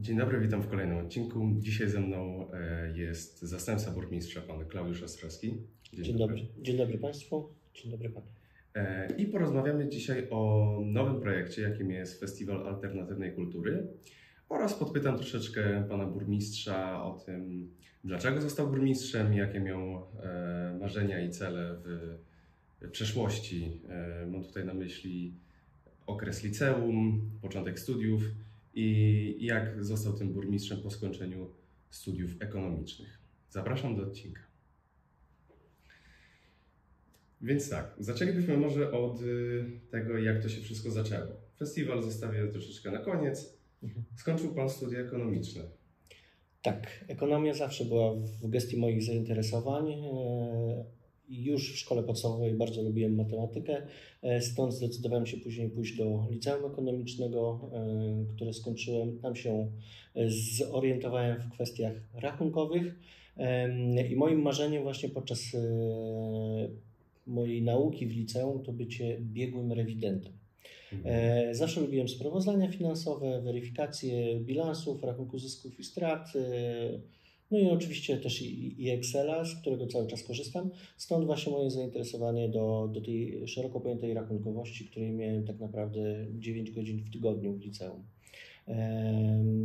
Dzień dobry, witam w kolejnym odcinku. Dzisiaj ze mną e, jest zastępca burmistrza, pan Klaudiusz Ostrowski. Dzień, dobry. Dzień dobry Państwu. Dzień dobry Panie. E, I porozmawiamy dzisiaj o nowym projekcie, jakim jest Festiwal Alternatywnej Kultury oraz podpytam troszeczkę pana burmistrza o tym, dlaczego został burmistrzem, jakie miał e, marzenia i cele w przeszłości. Mam tutaj na myśli okres liceum, początek studiów i jak został tym burmistrzem po skończeniu studiów ekonomicznych. Zapraszam do odcinka. Więc tak, zaczęlibyśmy może od y, tego, jak to się wszystko zaczęło. Festiwal zostawię troszeczkę na koniec. Mhm. Skończył Pan studia ekonomiczne. Tak, ekonomia zawsze była w gestii moich zainteresowań. Już w szkole podstawowej bardzo lubiłem matematykę, e, stąd zdecydowałem się później pójść do liceum ekonomicznego, e, które skończyłem. Tam się e, zorientowałem w kwestiach rachunkowych i moim marzeniem właśnie podczas mojej nauki w liceum to bycie biegłym rewidentem. Zawsze lubiłem sprawozdania finansowe, weryfikację bilansów, rachunku zysków i strat, no i oczywiście też i, i Excela, z którego cały czas korzystam. Stąd właśnie moje zainteresowanie do, do tej szeroko pojętej rachunkowości, której miałem tak naprawdę 9 godzin w tygodniu w liceum.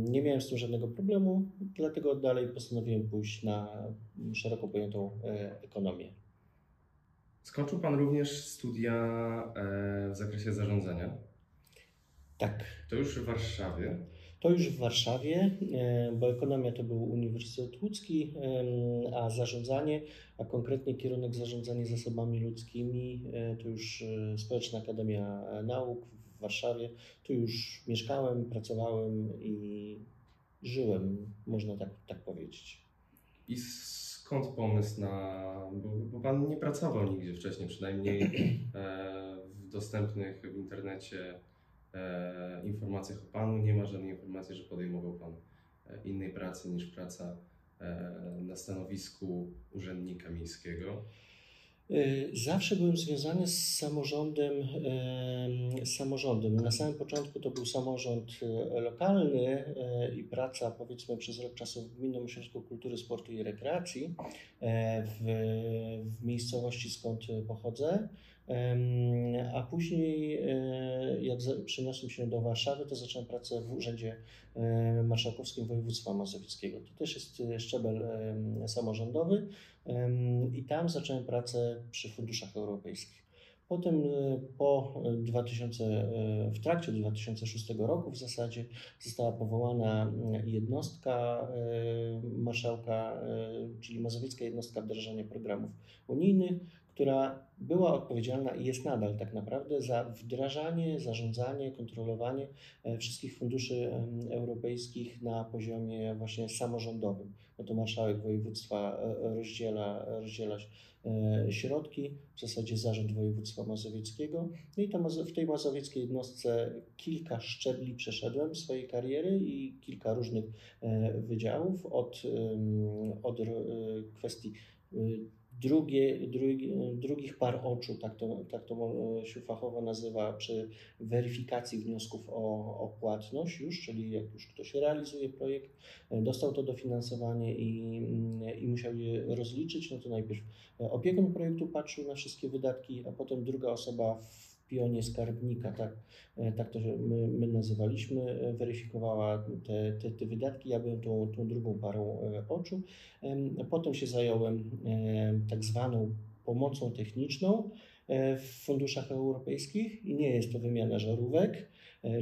Nie miałem z tym żadnego problemu, dlatego dalej postanowiłem pójść na szeroko pojętą e, ekonomię. Skończył Pan również studia e, w zakresie zarządzania? Tak. To już w Warszawie? To już w Warszawie, e, bo ekonomia to był Uniwersytet Łódzki, a zarządzanie, a konkretnie kierunek zarządzanie zasobami ludzkimi e, to już e, Społeczna Akademia Nauk w Warszawie. Tu już mieszkałem, pracowałem i żyłem, można tak, tak powiedzieć. I skąd pomysł na. Bo, bo Pan nie pracował nigdzie wcześniej, przynajmniej w dostępnych w internecie e, informacjach o Panu. Nie ma żadnej informacji, że podejmował Pan e, innej pracy niż praca e, na stanowisku urzędnika miejskiego. E, zawsze byłem związany z samorządem, z samorządem. Na samym początku to był samorząd lokalny i praca powiedzmy przez rok czasu w Gminnym Ośrodku Kultury, Sportu i Rekreacji w, w miejscowości skąd pochodzę. A później, e, jak przeniosłem się do Warszawy, to zacząłem pracę w Urzędzie e, Marszałkowskim Województwa Mazowieckiego. To też jest e, szczebel samorządowy i tam zacząłem pracę przy funduszach europejskich. Potem po 2000, w trakcie 2006 roku w zasadzie została powołana jednostka marszałka, czyli Mazowiecka Jednostka Wdrażania Programów Unijnych, która była odpowiedzialna i jest nadal tak naprawdę za wdrażanie, zarządzanie, kontrolowanie e, wszystkich funduszy europejskich na poziomie właśnie samorządowym. No to marszałek województwa e, rozdziela, rozdziela e, środki, w zasadzie zarząd województwa mazowieckiego. No i to w tej mazowieckiej jednostce kilka szczebli przeszedłem swojej kariery i kilka różnych wydziałów od, od kwestii drugie, drugi, drugich par oczu, tak to, tak to się fachowo nazywa, przy weryfikacji wniosków o, o płatność już, czyli jak już ktoś realizuje projekt, dostał to dofinansowanie i, i musiał je rozliczyć, no to najpierw opiekun projektu patrzył na wszystkie wydatki, a potem druga osoba w pionie skarbnika, tak, e, tak to my, my nazywaliśmy, e, weryfikowała te, te, te wydatki. Ja byłem tą, tą drugą parą e, oczu. Potem się zająłem tak zwaną pomocą techniczną w funduszach europejskich i nie jest to wymiana żarówek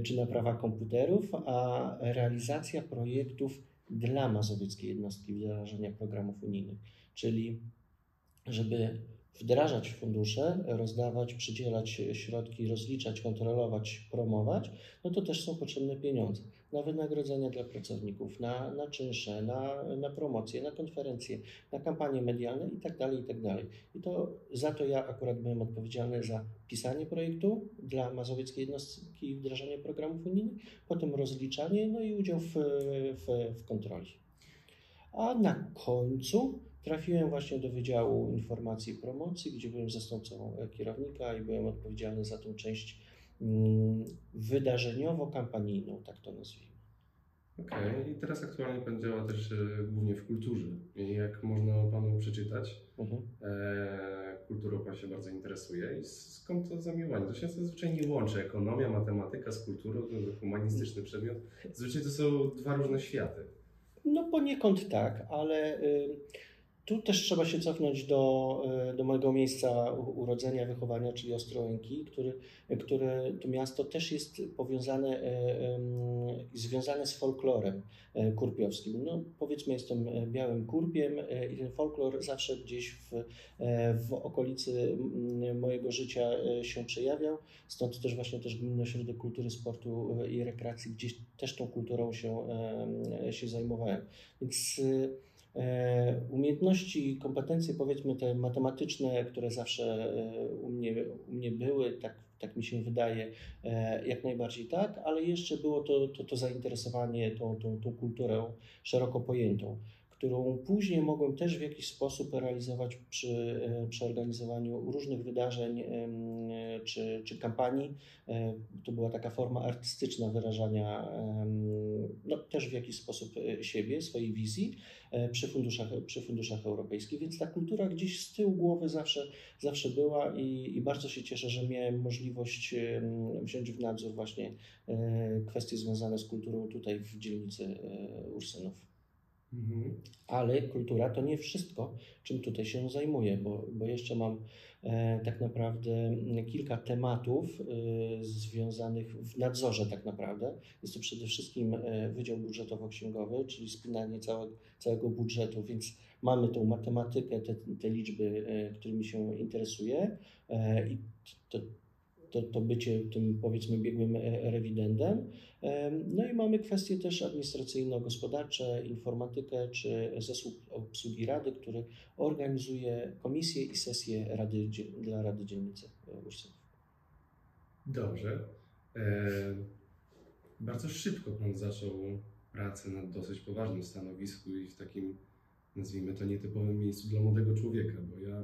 czy naprawa komputerów, a realizacja projektów dla mazowieckiej jednostki wdrażania programów unijnych, czyli żeby wdrażać fundusze, rozdawać, przydzielać środki, rozliczać, kontrolować, promować, no to też są potrzebne pieniądze na wynagrodzenia dla pracowników, na, na czynsze, na, na promocje, na konferencje, na kampanie medialne itd., tak itd. Tak I to za to ja akurat byłem odpowiedzialny za pisanie projektu dla Mazowieckiej Jednostki wdrażania programów unijnych, potem rozliczanie, no i udział w, w, w kontroli. A na końcu Trafiłem właśnie do Wydziału Informacji i Promocji, gdzie byłem zastępcą kierownika i byłem odpowiedzialny za tą część mm, wydarzeniowo-kampanijną, tak to nazwijmy. Okej, i teraz aktualnie Pan działa też e, głównie w kulturze. Jak można Panu przeczytać, Mhm. e, kulturą Pan się bardzo interesuje i skąd to zamiłowanie? To się zazwyczaj nie łączy. Ekonomia, matematyka z kulturą, to humanistyczny przedmiot. Zazwyczaj to są dwa różne światy. No poniekąd tak, ale y, tu też trzeba się cofnąć do, y, do mojego miejsca urodzenia, wychowania, czyli Ostrołęki, który, które to miasto też jest powiązane, i związane z folklorem y, kurpiowskim. No, powiedzmy, jestem białym kurpiem i ten folklor zawsze gdzieś w, w okolicy mm, mojego życia się przejawiał. Stąd też właśnie też Gminny Ośrodek Kultury, Sportu i Rekreacji gdzieś też tą kulturą się, się zajmowałem. Więc e, umiejętności, kompetencje powiedzmy te matematyczne, które zawsze e, u mnie, u mnie były, tak, tak mi się wydaje, e, jak najbardziej tak, ale jeszcze było to, to, to zainteresowanie tą, tą, tą kulturą szeroko pojętą którą później mogłem też w jakiś sposób realizować przy, e, przy organizowaniu różnych wydarzeń e, czy, czy kampanii. E, To była taka forma artystyczna wyrażania no, też w jakiś sposób siebie, swojej wizji przy funduszach, przy funduszach europejskich, więc ta kultura gdzieś z tyłu głowy zawsze, zawsze była i, i bardzo się cieszę, że miałem możliwość wziąć w nadzór właśnie kwestie związane z kulturą tutaj w dzielnicy Ursynów. Mhm. Ale kultura to nie wszystko, czym tutaj się zajmuję, bo, bo jeszcze mam e, tak naprawdę kilka tematów e, związanych w nadzorze tak naprawdę. Jest to przede wszystkim e, Wydział Budżetowo-Księgowy, czyli spinanie całe, całego budżetu, więc mamy tą matematykę, te, te liczby, e, którymi się interesuję e, i to, to, to bycie tym powiedzmy biegłym e, rewidentem. Em, No i mamy kwestie też administracyjno-gospodarcze, informatykę czy zespół obsługi Rady, który organizuje komisje i sesje Rady, dla Rady Dzielnicy e, Ursynów. Dobrze. E, bardzo szybko Pan zaczął pracę na dosyć poważnym stanowisku i w takim, nazwijmy to, nietypowym miejscu dla młodego człowieka, bo ja,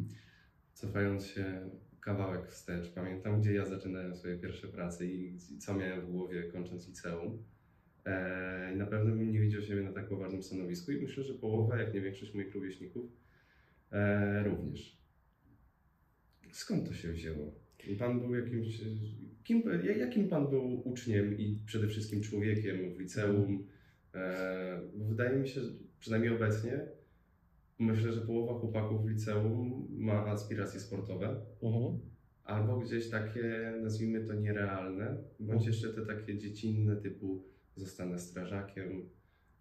cofając się kawałek wstecz, pamiętam, gdzie ja zaczynałem swoje pierwsze prace i, co miałem w głowie kończąc liceum. E, I na pewno bym nie widział siebie na tak poważnym stanowisku i myślę, że połowa, jak nie większość moich rówieśników, e, również. Skąd to się wzięło? Pan był jakimś. Kim, jakim pan był uczniem i przede wszystkim człowiekiem w liceum? E, wydaje mi się, przynajmniej obecnie, myślę, że połowa chłopaków w liceum ma aspiracje sportowe, Mhm. albo gdzieś takie, nazwijmy to nierealne, bądź jeszcze te takie dziecinne typu zostanę strażakiem,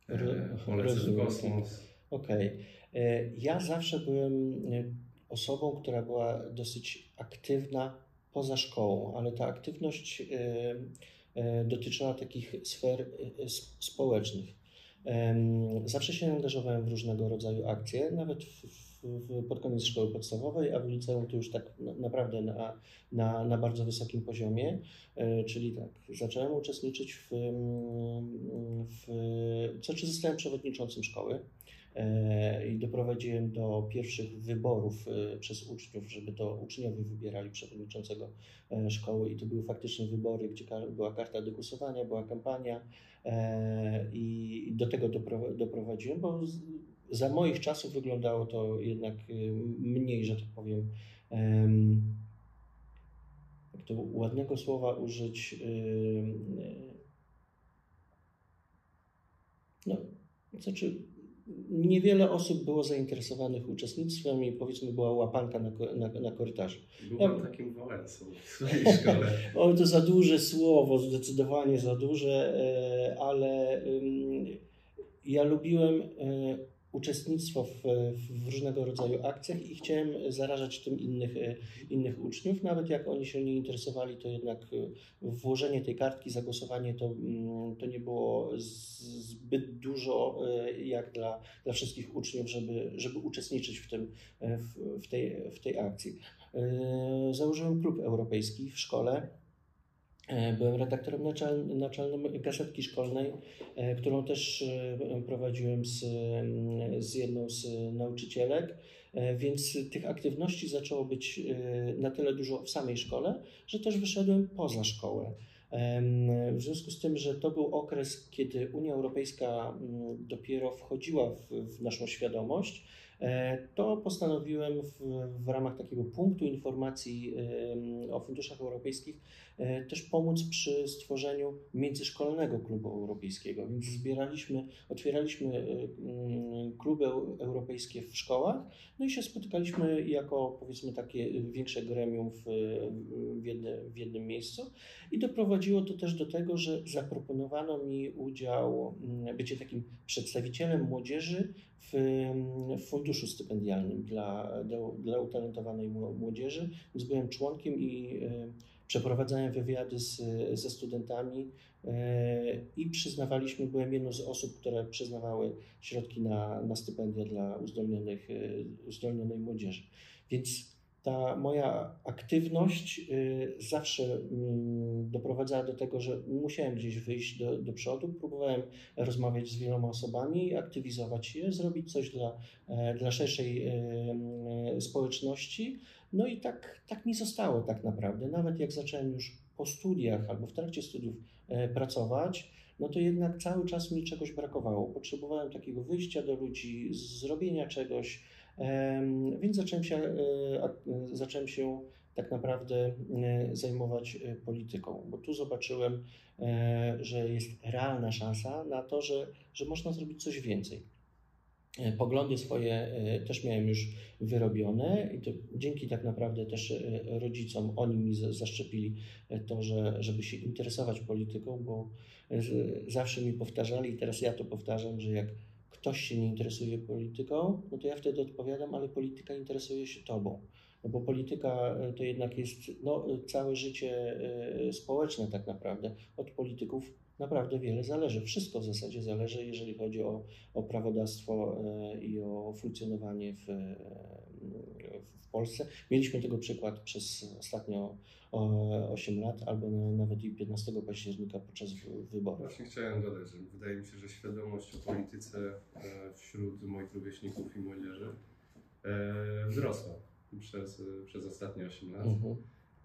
e, polecę w kosmos. Okej. E, Ja zawsze byłem e, osobą, która była dosyć aktywna poza szkołą, ale ta aktywność e, dotyczyła takich sfer społecznych. Zawsze się angażowałem w różnego rodzaju akcje, nawet w, w, pod koniec szkoły podstawowej, a w liceum to już tak na, naprawdę na, na, na bardzo wysokim poziomie. E, Czyli tak, zacząłem uczestniczyć w, mm, w znaczy zostałem przewodniczącym szkoły i doprowadziłem do pierwszych wyborów e, przez uczniów, żeby to uczniowie wybierali przewodniczącego e, szkoły. I to były faktycznie wybory, gdzie była karta do głosowania, była kampania e, i do tego dopro- doprowadziłem, bo za moich czasów wyglądało to jednak e, mniej, że tak powiem, em, jak to ładnego słowa użyć, e, no, znaczy niewiele osób było zainteresowanych uczestnictwem i powiedzmy była łapanka na, na, na korytarzu. Byłem Ja- takim Wałęsą w swojej szkole. O, to za duże słowo, zdecydowanie za duże, e, ale ja lubiłem e, uczestnictwo w, w różnego rodzaju akcjach i chciałem zarażać tym innych, e, innych uczniów. Nawet jak oni się nie interesowali, to jednak e, włożenie tej kartki, zagłosowanie to, mm, to nie było zbyt dużo e, jak dla, dla wszystkich uczniów, żeby, żeby uczestniczyć w, tym, w, w, tej, w tej akcji. Założyłem klub europejski w szkole. E, Byłem redaktorem naczel- naczelnym gazetki szkolnej, e, którą też e, prowadziłem z, mm, z jedną z nauczycielek, więc tych aktywności zaczęło być na tyle dużo w samej szkole, że też wyszedłem poza szkołę. W związku z tym, że to był okres, kiedy Unia Europejska mm, dopiero wchodziła w, w naszą świadomość, to postanowiłem w, w ramach takiego punktu informacji o funduszach europejskich też pomóc przy stworzeniu międzyszkolnego klubu europejskiego. Więc zbieraliśmy, otwieraliśmy e, kluby europejskie w szkołach, no i się spotykaliśmy jako powiedzmy takie większe gremium w, w, jedne, w jednym miejscu i doprowadziło to też do tego, że zaproponowano mi udział, bycie takim przedstawicielem młodzieży w, w funduszu stypendialnym dla, dla, dla utalentowanej młodzieży, więc byłem członkiem i e, przeprowadzałem wywiady z, ze studentami e, i przyznawaliśmy, byłem jedną z osób, które przyznawały środki na, na stypendia dla uzdolnionych, e, uzdolnionej młodzieży. Więc ta moja aktywność y, zawsze mm, doprowadzała do tego, że musiałem gdzieś wyjść do, do przodu. Próbowałem rozmawiać z wieloma osobami, aktywizować je, zrobić coś dla, e, dla szerszej e, e, społeczności. No i tak, tak mi zostało tak naprawdę. Nawet jak zacząłem już po studiach albo w trakcie studiów pracować, no to jednak cały czas mi czegoś brakowało. Potrzebowałem takiego wyjścia do ludzi, zrobienia czegoś więc zacząłem się, e, zacząłem się tak naprawdę e, zajmować e, polityką, bo tu zobaczyłem, że jest realna szansa na to, że, że można zrobić coś więcej. Poglądy swoje też miałem już wyrobione i to dzięki tak naprawdę też rodzicom, oni mi zaszczepili to, że, żeby się interesować polityką, bo zawsze mi powtarzali i teraz ja to powtarzam, że jak ktoś się nie interesuje polityką, no to ja wtedy odpowiadam, ale polityka interesuje się tobą. No bo polityka e, to jednak jest no, całe życie e, społeczne tak naprawdę. Od polityków naprawdę wiele zależy. Wszystko w zasadzie zależy, jeżeli chodzi o, o prawodawstwo e, i o funkcjonowanie w, w Polsce. Mieliśmy tego przykład przez ostatnio 8 lat, albo nawet i 15 października podczas wyborów. Właśnie chciałem dodać, że wydaje mi się, że świadomość o polityce e, wśród moich rówieśników i młodzieży e, wzrosła przez, przez ostatnie 8 lat, mhm.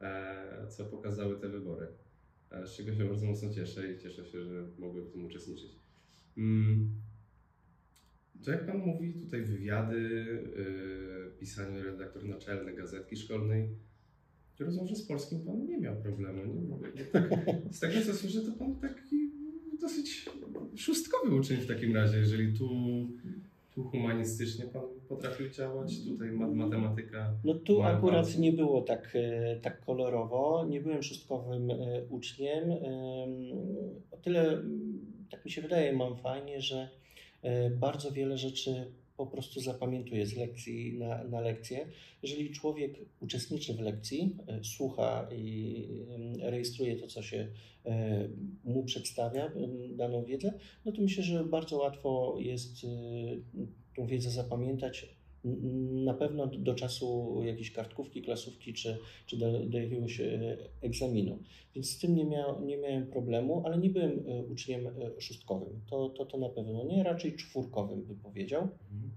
E, co pokazały te wybory. Z czego się bardzo mocno cieszę i cieszę się, że mogłem w tym uczestniczyć. Mm. To jak Pan mówi, tutaj wywiady, pisanie redaktor naczelny gazetki szkolnej, rozumiem, że z polskim Pan nie miał problemu. Nie? Tak, z tego co słyszę, to Pan taki dosyć szóstkowy uczeń w takim razie, jeżeli tu, tu humanistycznie Pan potrafił działać, tutaj matematyka. No tu akurat nie było tak, e, tak kolorowo, nie byłem szóstkowym e, uczniem. O tyle, tak mi się wydaje, mam fajnie, że e, bardzo wiele rzeczy po prostu zapamiętuje z lekcji na, na lekcję. Jeżeli człowiek uczestniczy w lekcji, e, słucha i rejestruje to, co się e, mu przedstawia, daną wiedzę, no to myślę, że bardzo łatwo jest e, tą wiedzę zapamiętać, na pewno do czasu jakiejś kartkówki, klasówki czy, czy do, do jakiegoś e, egzaminu. Więc z tym nie, miał, nie miałem problemu, ale nie byłem e, uczniem e, szóstkowym. To, to, to na pewno nie, raczej czwórkowym bym powiedział. Mhm.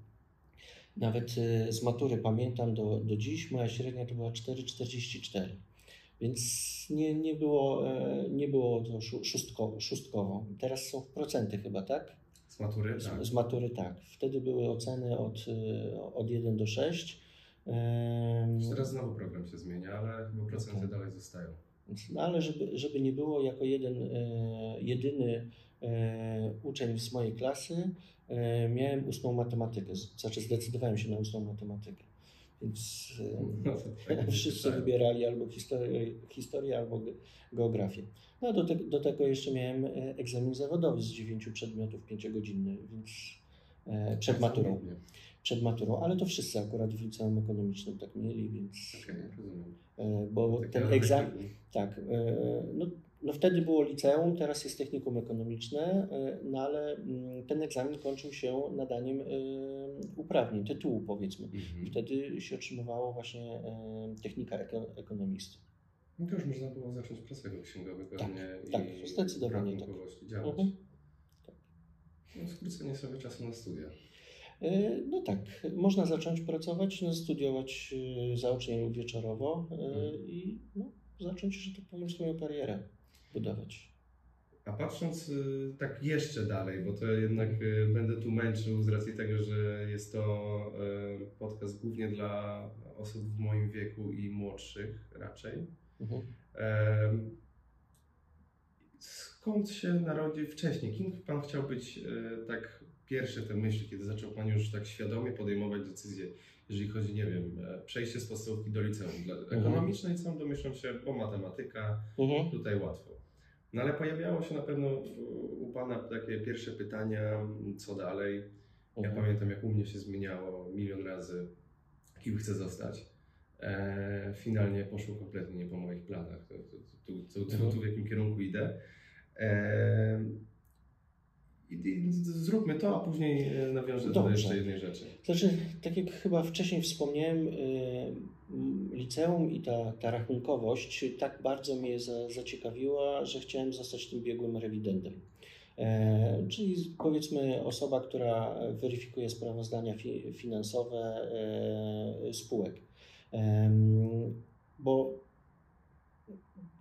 Nawet z matury pamiętam do, do dziś, moja średnia to była 4,44. Więc nie, nie, było, nie było to szóstko, szóstkowo. Teraz są w procenty chyba, tak? Z matury? Z, tak. z matury tak. Wtedy były oceny od, y, od 1 do 6. Teraz znowu program się zmienia, ale chyba procenty okay. dalej zostają. No ale żeby, żeby nie było jako jeden, e, jedyny e, uczeń z mojej klasy, e, miałem ustną matematykę. Znaczy zdecydowałem się na ustną matematykę. Więc tak, wszyscy tak. wybierali albo historię, historię albo geografię. No do, te, do tego jeszcze miałem e, egzamin zawodowy z dziewięciu przedmiotów, pięciogodzinny, więc e, przed maturą. Przed maturą, ale to wszyscy akurat w liceum ekonomicznym tak mieli, więc. Okay. E, bo ten egzamin. Tak. No, no wtedy było liceum, teraz jest technikum ekonomiczne, no ale mm, ten egzamin kończył się nadaniem uprawnień, tytułu powiedzmy. Mhm. Wtedy się otrzymywało właśnie technika ekonomisty. No to już można było zacząć pracę księgowego tak, i tak, zdecydowanie tak. działać. Mhm. Tak. No, skrócenie sobie czasu na studia. No tak, można zacząć pracować, no, studiować zaocznie lub wieczorowo mhm. i no, zacząć, że tak powiem, swoją karierę. Budować. A patrząc y, tak jeszcze dalej, bo to jednak y, będę tu męczył z racji tego, że jest to y, podcast głównie dla osób w moim wieku i młodszych raczej. Mhm. Skąd się narodzi wcześniej? Kim Pan chciał być tak pierwsze te myśli, kiedy zaczął Pan już tak świadomie podejmować decyzje, jeżeli chodzi, nie wiem, e, przejście z podstawówki do liceum. Dla mhm. ekonomicznej sam domyślam się, bo matematyka, mhm. tutaj łatwo. No ale pojawiało się na pewno u Pana takie pierwsze pytania, co dalej. Ja mhm. pamiętam, jak u mnie się zmieniało milion razy, kim chcę zostać. E, finalnie poszło kompletnie nie po moich planach. To, to, to, to w jakim kierunku idę. E, i, zróbmy to, a później e, nawiążę do jeszcze jednej rzeczy. Znaczy, tak jak chyba wcześniej wspomniałem, y, liceum i ta, ta rachunkowość tak bardzo mnie za, zaciekawiła, że chciałem zostać tym biegłym rewidentem. E, czyli powiedzmy osoba, która weryfikuje sprawozdania fi, finansowe e, spółek. E, bo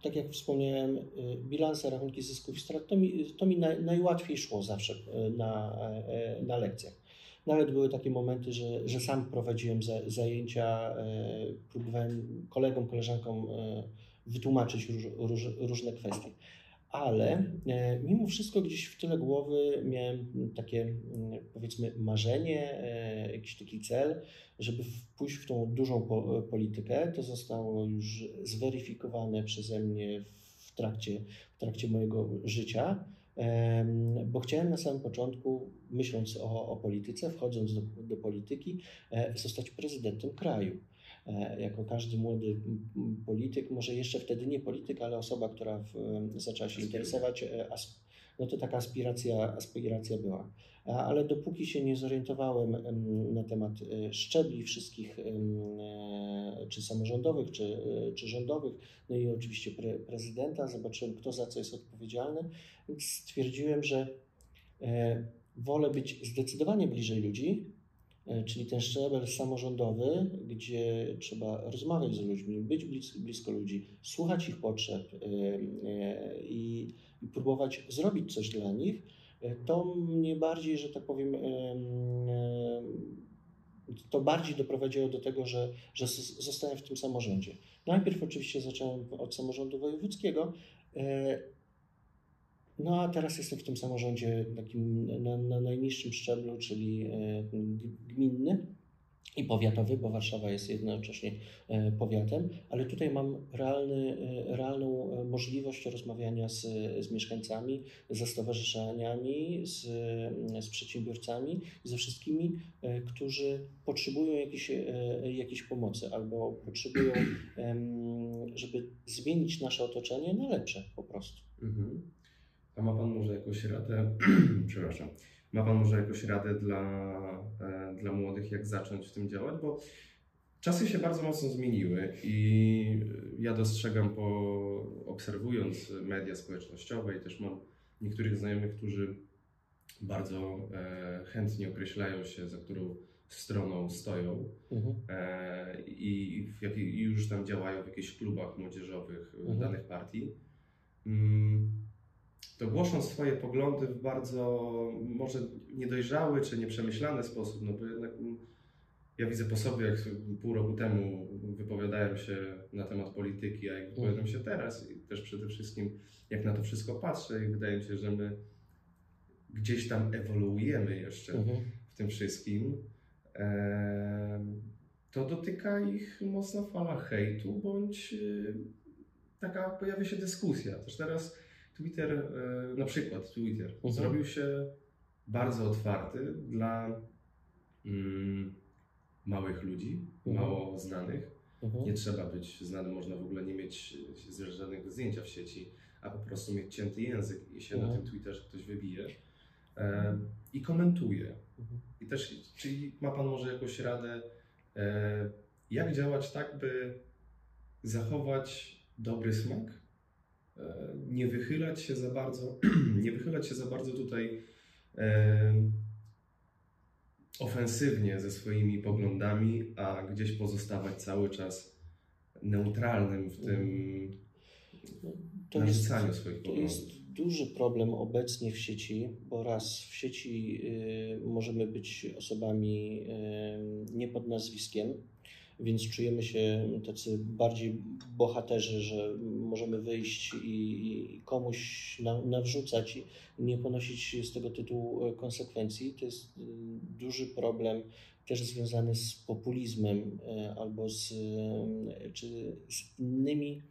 tak jak wspomniałem, y, bilanse, rachunki zysków i strat, to mi, to mi naj, najłatwiej szło zawsze y, na, y, na lekcjach. Nawet były takie momenty, że, że sam prowadziłem zajęcia, próbowałem kolegom, koleżankom wytłumaczyć róż, róż, różne kwestie ale e, mimo wszystko gdzieś w tyle głowy miałem takie mm, powiedzmy marzenie, e, jakiś taki cel, żeby pójść w tą dużą politykę. To zostało już zweryfikowane przeze mnie w trakcie, w trakcie mojego życia, bo chciałem na samym początku, myśląc o, o polityce, wchodząc do, do polityki, e, zostać prezydentem kraju. E, jako każdy młody polityk, może jeszcze wtedy nie polityk, ale osoba, która w, zaczęła się interesować, e, no to taka aspiracja, aspiracja była. Ale dopóki się nie zorientowałem na temat e, szczebli wszystkich, czy samorządowych, czy, czy rządowych, no i oczywiście pre, prezydenta, zobaczyłem, kto za co jest odpowiedzialny, stwierdziłem, że wolę być zdecydowanie bliżej ludzi, E, czyli ten szczebel samorządowy, gdzie trzeba rozmawiać z ludźmi, być blisko, ludzi, słuchać ich potrzeb e, e, i, i próbować zrobić coś dla nich, to mnie bardziej, że tak powiem, to bardziej doprowadziło do tego, że, że zostałem w tym samorządzie. Najpierw oczywiście zacząłem od samorządu wojewódzkiego, no a teraz jestem w tym samorządzie takim na, na najniższym szczeblu, czyli e, gminny i powiatowy, bo Warszawa jest jednocześnie e, powiatem, ale tutaj mam realny, e, realną możliwość rozmawiania z, z mieszkańcami, ze stowarzyszeniami, z, z przedsiębiorcami, ze wszystkimi, którzy potrzebują jakiejś, jakiejś pomocy albo potrzebują, żeby zmienić nasze otoczenie na lepsze po prostu. Mhm. A ma Pan może jakąś radę, przepraszam, ma Pan może jakąś radę dla, e, dla młodych, jak zacząć w tym działać? Bo czasy się bardzo mocno zmieniły i ja dostrzegam, po obserwując media społecznościowe i też mam niektórych znajomych, którzy bardzo e, chętnie określają się, za którą stroną stoją mhm. e, i, w i już tam działają w jakichś klubach młodzieżowych mhm. danych partii. Mm, to głosząc swoje poglądy w bardzo może niedojrzały czy nieprzemyślany sposób, no bo jednak ja widzę po sobie, jak pół roku temu wypowiadałem się na temat polityki, a jak wypowiadam się teraz i też przede wszystkim jak na to wszystko patrzę i wydaje mi się, że my gdzieś tam ewoluujemy jeszcze mhm. w tym wszystkim, to dotyka ich mocna fala hejtu, bądź y, taka pojawia się dyskusja. Też teraz Twitter, e, na przykład Twitter, mhm. zrobił się bardzo otwarty dla mm, małych ludzi, mhm. mało znanych. Mhm. Nie trzeba być znanym, można w ogóle nie mieć żadnego zdjęcia w sieci, a po prostu mieć cięty język i się na tym Twitterze ktoś wybije e, i komentuje. I też, czyli ma Pan może jakąś radę, e, jak działać tak, by zachować dobry smak nie wychylać się za bardzo, nie wychylać się za bardzo tutaj e, ofensywnie ze swoimi poglądami, a gdzieś pozostawać cały czas neutralnym w tym, to narzucaniu jest, swoich poglądów. To jest duży problem obecnie w sieci, bo raz w sieci y, możemy być osobami y, nie pod nazwiskiem, więc czujemy się tacy bardziej bohaterzy, że możemy wyjść i komuś nawrzucać i nie ponosić z tego tytułu e, konsekwencji. To jest e, duży problem też związany z populizmem e, albo z, czy z innymi,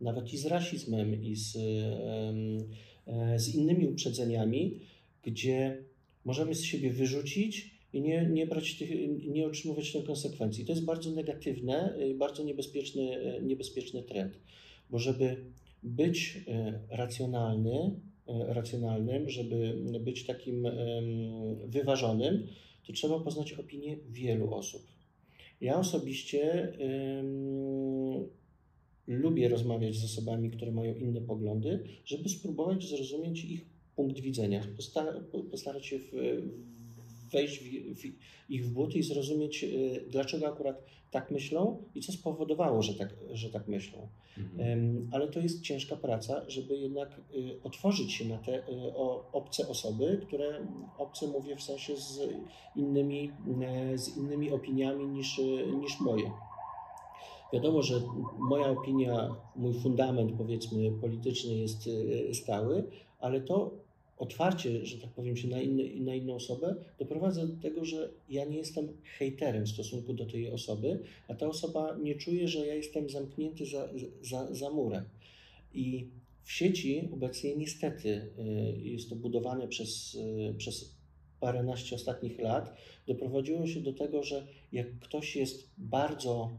nawet i z rasizmem i z, z innymi uprzedzeniami, gdzie możemy z siebie wyrzucić i nie, nie, brać tych, nie otrzymywać tych konsekwencji. To jest bardzo negatywne, bardzo niebezpieczny, niebezpieczny trend, bo żeby być e, racjonalny, e, racjonalnym, żeby być takim wyważonym, to trzeba poznać opinię wielu osób. Ja osobiście lubię rozmawiać z osobami, które mają inne poglądy, żeby spróbować zrozumieć ich punkt widzenia, postarać się w, wejść w, w ich w buty i zrozumieć, y, dlaczego akurat tak myślą i co spowodowało, że tak, że tak myślą. Mhm. Ale to jest ciężka praca, żeby jednak y, otworzyć się na te y, obce osoby, które obce mówię w sensie z innymi, z innymi opiniami niż, niż moje. Wiadomo, że moja opinia, mój fundament powiedzmy polityczny jest stały, ale to otwarcie, że tak powiem, się na, inny, na inną osobę doprowadza do tego, że ja nie jestem hejterem w stosunku do tej osoby, a ta osoba nie czuje, że ja jestem zamknięty za, za, za murem. I w sieci obecnie niestety y, jest to budowane przez, y, przez paręnaście ostatnich lat, doprowadziło się do tego, że jak ktoś jest bardzo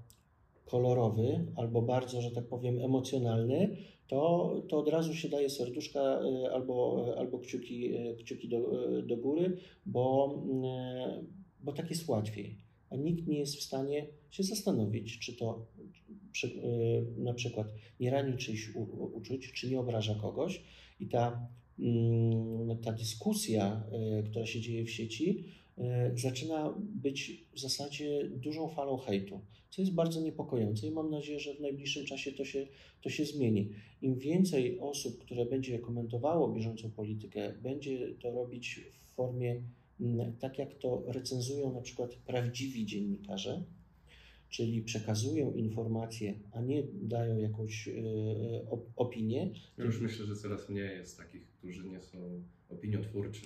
kolorowy albo bardzo, że tak powiem, emocjonalny, to, to od razu się daje serduszka y, albo, albo kciuki, y, kciuki do, do góry, bo, bo tak jest łatwiej. A nikt nie jest w stanie się zastanowić, czy to na przykład nie rani czyjś uczuć, czy nie obraża kogoś. I ta, mm, ta dyskusja, która się dzieje w sieci, zaczyna być w zasadzie dużą falą hejtu co jest bardzo niepokojące i mam nadzieję, że w najbliższym czasie to się, to się zmieni. Im więcej osób, które będzie komentowało bieżącą politykę, będzie to robić w formie mm, tak, jak to recenzują na przykład prawdziwi dziennikarze, czyli przekazują informacje, a nie dają jakąś y, opinię. Ja już myślę, że coraz mniej jest takich, którzy nie są opiniotwórczy.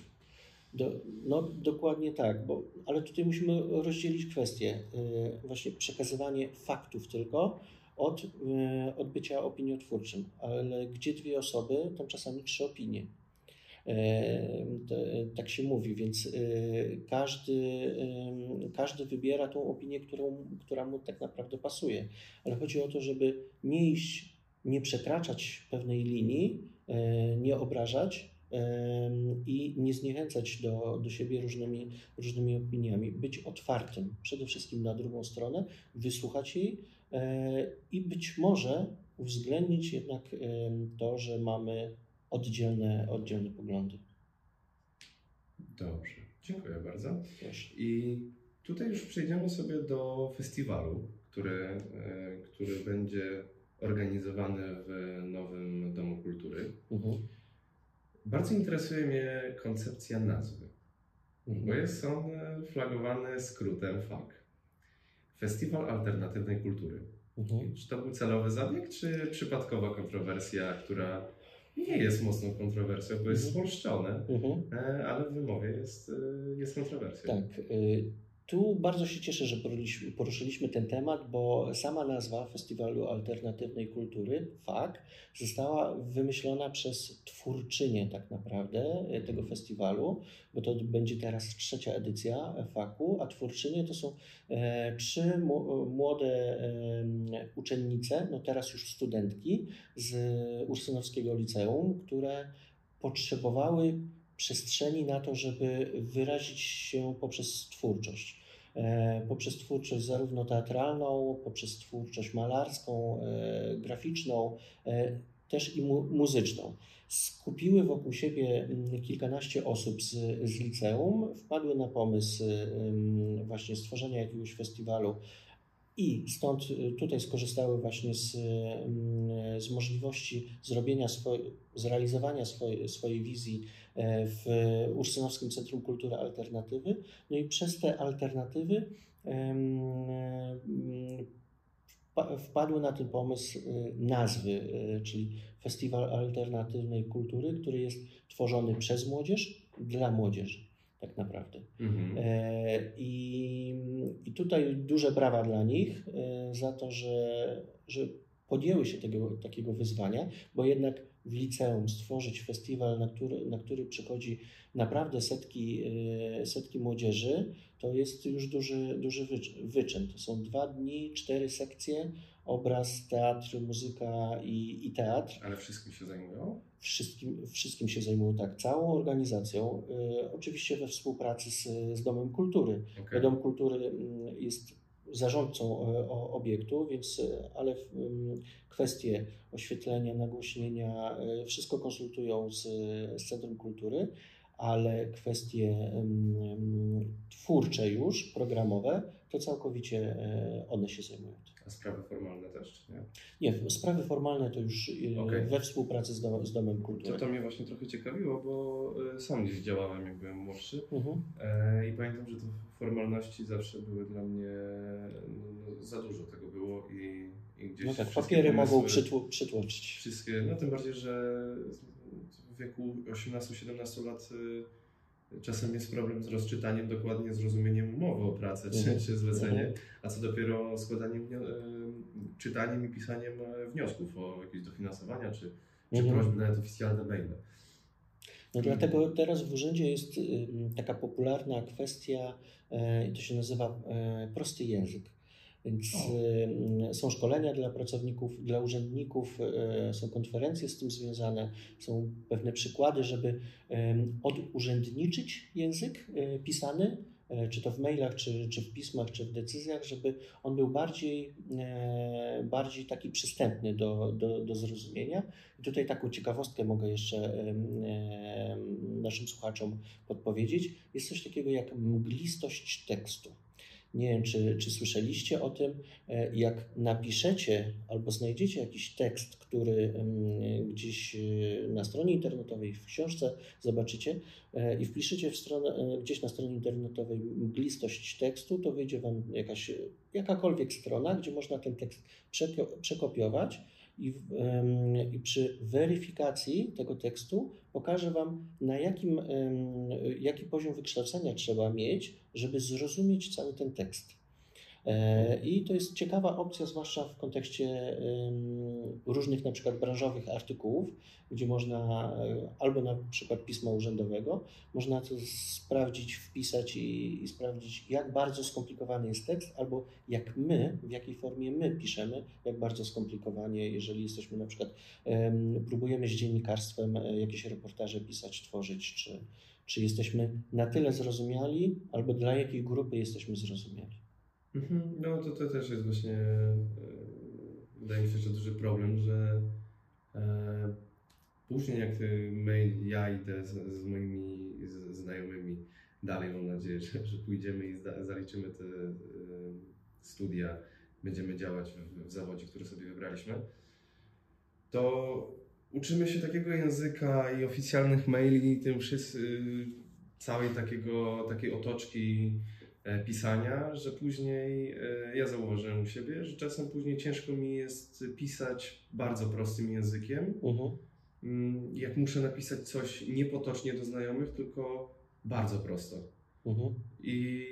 Do, no dokładnie tak, bo, ale tutaj musimy rozdzielić kwestie. Y, właśnie przekazywanie faktów tylko od, y, od bycia opiniotwórczym, ale gdzie dwie osoby, tam czasami trzy opinie. Y, tak się mówi, więc każdy, każdy wybiera tą opinię, którą, która mu tak naprawdę pasuje. Ale chodzi o to, żeby nie iść, nie przekraczać pewnej linii, nie obrażać, i nie zniechęcać do, do siebie różnymi, różnymi opiniami. Być otwartym przede wszystkim na drugą stronę, wysłuchać jej e, i być może uwzględnić jednak to, że mamy oddzielne, oddzielne poglądy. Dobrze, dziękuję bardzo. Proszę. I tutaj już przejdziemy sobie do festiwalu, który, e, który będzie organizowany w Nowym Domu Kultury. Mhm. Bardzo interesuje mnie koncepcja nazwy, mhm. bo jest on e, flagowany skrótem FAK. Festiwal Alternatywnej Kultury. Mhm. Czy to był celowy zabieg, czy przypadkowa kontrowersja, która nie jest mocną kontrowersją, bo jest mhm. spolszczone, mhm. E, ale w wymowie jest, e, jest kontrowersja. Tak. Tu bardzo się cieszę, że poruszyliśmy ten temat, bo sama nazwa Festiwalu Alternatywnej Kultury, FAK, została wymyślona przez twórczynię tak naprawdę tego festiwalu, bo to będzie teraz trzecia edycja FAK-u, a twórczynie to są e, trzy młode e, uczennice, no teraz już studentki z Ursynowskiego Liceum, które potrzebowały przestrzeni na to, żeby wyrazić się poprzez twórczość. E, poprzez twórczość zarówno teatralną, poprzez twórczość malarską, e, graficzną, e, też i mu muzyczną. Skupiły wokół siebie mm, kilkanaście osób z, z liceum, wpadły na pomysł właśnie stworzenia jakiegoś festiwalu I stąd y, tutaj skorzystały właśnie z, z możliwości zrobienia swoje, zrealizowania swojej, swojej wizji w Ursynowskim Centrum Kultury Alternatywy. No i przez te alternatywy wpadły na ten pomysł y, nazwy, czyli Festiwal Alternatywnej Kultury, który jest tworzony przez młodzież dla młodzieży tak naprawdę. Mhm. E, I, I tutaj duże brawa dla nich e, za to, że, że podjęły się tego, takiego wyzwania, bo jednak w liceum stworzyć festiwal, na który, na który przychodzi naprawdę setki, e, setki młodzieży, to jest już duży, duży wyczyn. To są dwa dni, cztery sekcje, obraz, teatr, muzyka i, i teatr. Ale wszystkim się zajmują? Wszystkim, wszystkim się zajmują, tak, całą organizacją. Y, oczywiście we współpracy z, z Domem Kultury. Okay. Dom Kultury mm, jest zarządcą y, obiektu, więc y, ale kwestie oświetlenia, nagłośnienia, wszystko konsultują z, z Centrum Kultury, ale kwestie twórcze już, programowe, to całkowicie one się zajmują. A sprawy formalne też, nie? Nie, sprawy formalne to już y, okay. we współpracy z, dom, z Domem Kultury. To, to mnie właśnie trochę ciekawiło, bo y, sam gdzieś działałem, jak byłem młodszy uh-huh. e, i pamiętam, że to formalności zawsze były dla mnie, no, za dużo tego było i, i gdzieś... No tak, papiery mogą przytł- przytłoczyć. Wszystkie, no tym bardziej, że w wieku 18-17 lat y, czasem jest problem z rozczytaniem, dokładnie zrozumieniem umowy o pracę czy, mhm. czy zlecenie, mhm. a co dopiero składaniem, e, czytaniem i pisaniem e, wniosków o jakieś dofinansowania czy, czy mhm. prośby nawet oficjalne maile. No dlatego teraz w urzędzie jest taka popularna kwestia, e, to się nazywa prosty język. Więc o. są szkolenia dla pracowników, dla urzędników, e, są konferencje z tym związane, są pewne przykłady, żeby odurzędniczyć język e, pisany, e, czy to w mailach, czy, czy w pismach, czy w decyzjach, żeby on był bardziej, bardziej taki przystępny do, do, do zrozumienia. I tutaj taką ciekawostkę mogę jeszcze naszym słuchaczom podpowiedzieć. Jest coś takiego jak mglistość tekstu. Nie wiem, czy, czy słyszeliście o tym, e, jak napiszecie albo znajdziecie jakiś tekst, który gdzieś e, na stronie internetowej, w książce zobaczycie e, i wpiszecie w stronę, gdzieś na stronie internetowej mglistość tekstu, to wyjdzie Wam jakaś, jakakolwiek strona, gdzie można ten tekst przekopiować i, i przy weryfikacji tego tekstu pokażę Wam, na jakim, jaki poziom wykształcenia trzeba mieć, żeby zrozumieć cały ten tekst. E, I to jest ciekawa opcja, zwłaszcza w kontekście różnych na przykład branżowych artykułów, gdzie można e, albo na przykład pisma urzędowego, można to sprawdzić, wpisać i, i sprawdzić, jak bardzo skomplikowany jest tekst, albo jak my, w jakiej formie my piszemy, jak bardzo skomplikowanie, jeżeli jesteśmy na przykład, próbujemy z dziennikarstwem e, jakieś reportaże pisać, tworzyć, czy, czy jesteśmy na tyle zrozumiali, albo dla jakiej grupy jesteśmy zrozumiali. Mhm. No to, to też jest właśnie, e, wydaje mi się, że duży problem, że e, później jak my, ja idę z, z moimi z, znajomymi dalej, mam nadzieję, że, że pójdziemy i zda, zaliczymy te e, studia, będziemy działać w, w zawodzie, który sobie wybraliśmy, to uczymy się takiego języka i oficjalnych maili, tym wszyscy, całej takiego, takiej otoczki E, pisania, że później e, ja zauważyłem u siebie, że czasem później ciężko mi jest pisać bardzo prostym językiem. Uh-huh. Jak muszę napisać coś niepotocznie do znajomych, tylko bardzo prosto. Uh-huh. I,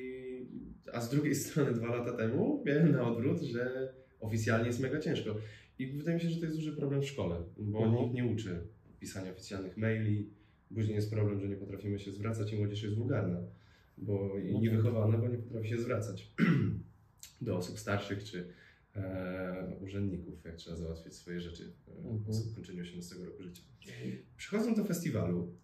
a z drugiej strony dwa lata temu miałem na odwrót, że oficjalnie jest mega ciężko. I wydaje mi się, że to jest duży problem w szkole, bo uh-huh. nikt nie uczy pisania oficjalnych maili. Później jest problem, że nie potrafimy się zwracać i młodzież jest wulgarna bo no niewychowana, bo nie potrafi się zwracać do osób starszych czy e, urzędników, jak trzeba załatwić swoje rzeczy e, mhm. po skończeniu 18 roku życia. Przychodząc do festiwalu,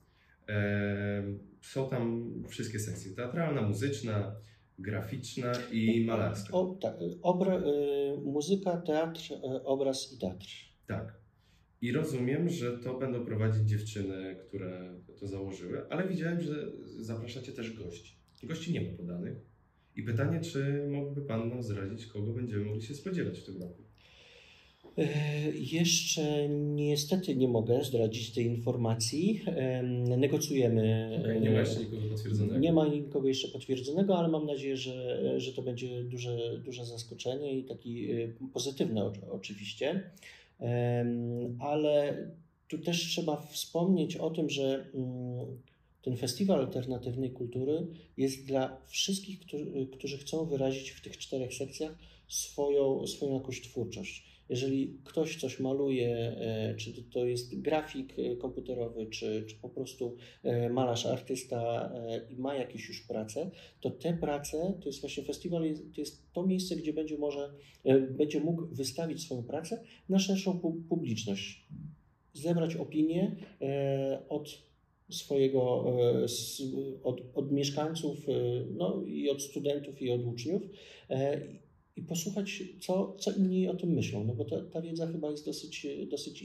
e, są tam wszystkie sekcje, teatralna, muzyczna, graficzna i malarska. O, tak, obra, y, muzyka, teatr, y, obraz i teatr. Tak. I rozumiem, że to będą prowadzić dziewczyny, które to założyły, ale widziałem, że zapraszacie też gości. Gości nie ma podanych. I pytanie, czy mógłby Pan nam zdradzić, kogo będziemy mogli się spodziewać w tym roku? E, jeszcze niestety nie mogę zdradzić tej informacji. Negocjujemy. Okay, nie ma jeszcze nikogo potwierdzonego. Nie ma nikogo jeszcze potwierdzonego, ale mam nadzieję, że, że to będzie duże, duże zaskoczenie i taki e, pozytywne oczywiście. Ale tu też trzeba wspomnieć o tym, że mm, ten festiwal alternatywnej kultury jest dla wszystkich, którzy, którzy chcą wyrazić w tych czterech sekcjach swoją, swoją jakąś twórczość. Jeżeli ktoś coś maluje, e, czy to jest grafik e, komputerowy, czy, czy po prostu e, malarz, artysta i ma jakieś już prace, to te prace, to jest właśnie festiwal, to jest to miejsce, gdzie będzie, może, będzie mógł wystawić swoją pracę na szerszą publiczność. Zebrać opinie od swojego, od, od mieszkańców, no i od studentów i od uczniów i posłuchać, co, co inni o tym myślą, no bo ta, ta wiedza chyba jest dosyć, dosyć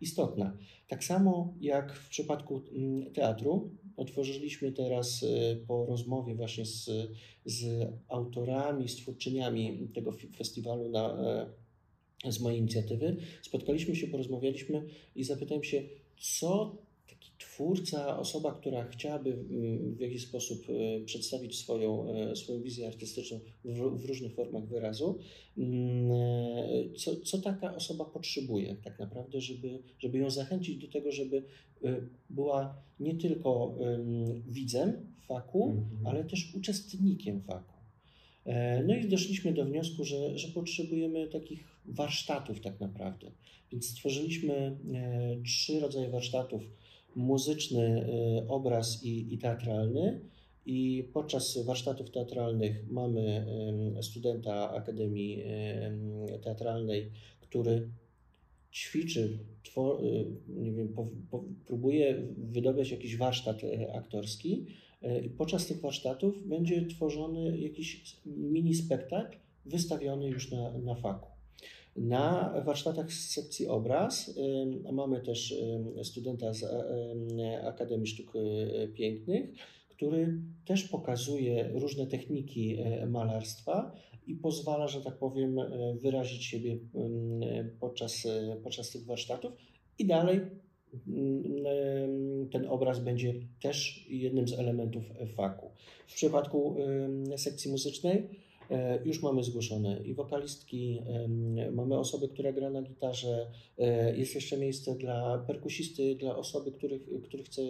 istotna. Tak samo jak w przypadku mm, teatru, otworzyliśmy teraz y, po rozmowie właśnie z, z autorami, z twórczyniami tego festiwalu na, e, z mojej inicjatywy, spotkaliśmy się, porozmawialiśmy i zapytałem się, co twórca, osoba, która chciałaby mm, w jakiś sposób e, przedstawić swoją, e, swoją wizję artystyczną w, w różnych formach wyrazu, mm, e, co, co taka osoba potrzebuje tak naprawdę, żeby, żeby ją zachęcić do tego, żeby była nie tylko widzem faku, mhm. ale też uczestnikiem faku. No i doszliśmy do wniosku, że, że potrzebujemy takich warsztatów tak naprawdę. Więc stworzyliśmy trzy rodzaje warsztatów muzyczny y, obraz i, i teatralny. I podczas warsztatów teatralnych mamy studenta Akademii Teatralnej, który ćwiczy, twor, y, nie wiem, po, po, próbuje wydobyć jakiś warsztat y, aktorski. I podczas tych warsztatów będzie tworzony jakiś mini spektakl wystawiony już na, na faku. Na warsztatach z sekcji obraz mamy też studenta z Akademii Sztuk e, Pięknych, który też pokazuje różne techniki e, malarstwa i pozwala, że tak powiem, e, wyrazić siebie podczas, podczas tych warsztatów. I dalej ten obraz będzie też jednym z elementów faku. W przypadku sekcji muzycznej już mamy zgłoszone i wokalistki, mamy osobę, która gra na gitarze, e, jest jeszcze miejsce dla perkusisty, dla osoby, który, który chce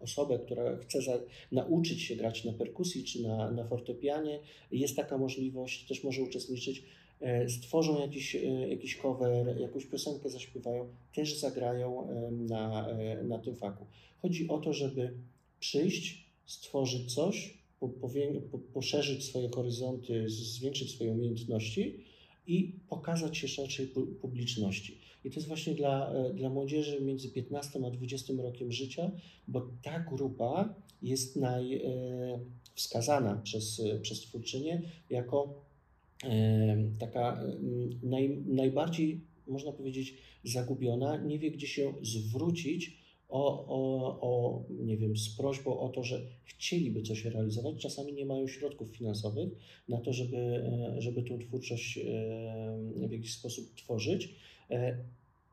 osobę, która chce za, nauczyć się grać na perkusji czy na, na fortepianie, jest taka możliwość, też może uczestniczyć. E, stworzą jakiś, jakiś cover, jakąś piosenkę zaśpiewają, też zagrają na, na tym faku. Chodzi o to, żeby przyjść, stworzyć coś, poszerzyć swoje horyzonty, zwiększyć swoje umiejętności i pokazać się szerszej publiczności. I to jest właśnie dla, e, dla młodzieży między 15 a 20 rokiem życia, bo ta grupa jest naj, e, wskazana przez, przez twórczynię jako e, taka naj, najbardziej, można powiedzieć, zagubiona, nie wie gdzie się zwrócić o, o, o, nie wiem, z prośbą o to, że chcieliby coś realizować, czasami nie mają środków finansowych na to, żeby, e, żeby tą twórczość e, w jakiś sposób tworzyć. E,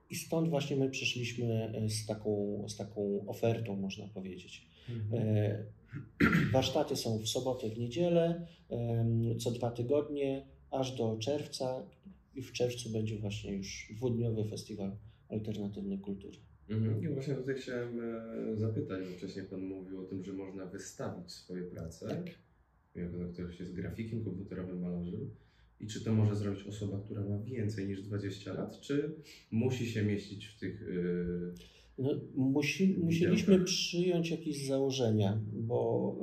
I stąd właśnie my przyszliśmy z taką, z taką ofertą, można powiedzieć. Mhm. Warsztaty są w sobotę, w niedzielę, co dwa tygodnie, aż do czerwca i w czerwcu będzie właśnie już dwudniowy festiwal alternatywnej kultury. Mhm. I właśnie tutaj chciałem e, zapytać, bo wcześniej Pan mówił o tym, że można wystawić swoje prace. Tak. Jako ktoś jest grafikiem komputerowym, malarzem. I czy to może zrobić osoba, która ma więcej niż 20 lat, czy musi się mieścić w tych. Yy, no, musi, musieliśmy przyjąć jakieś założenia, bo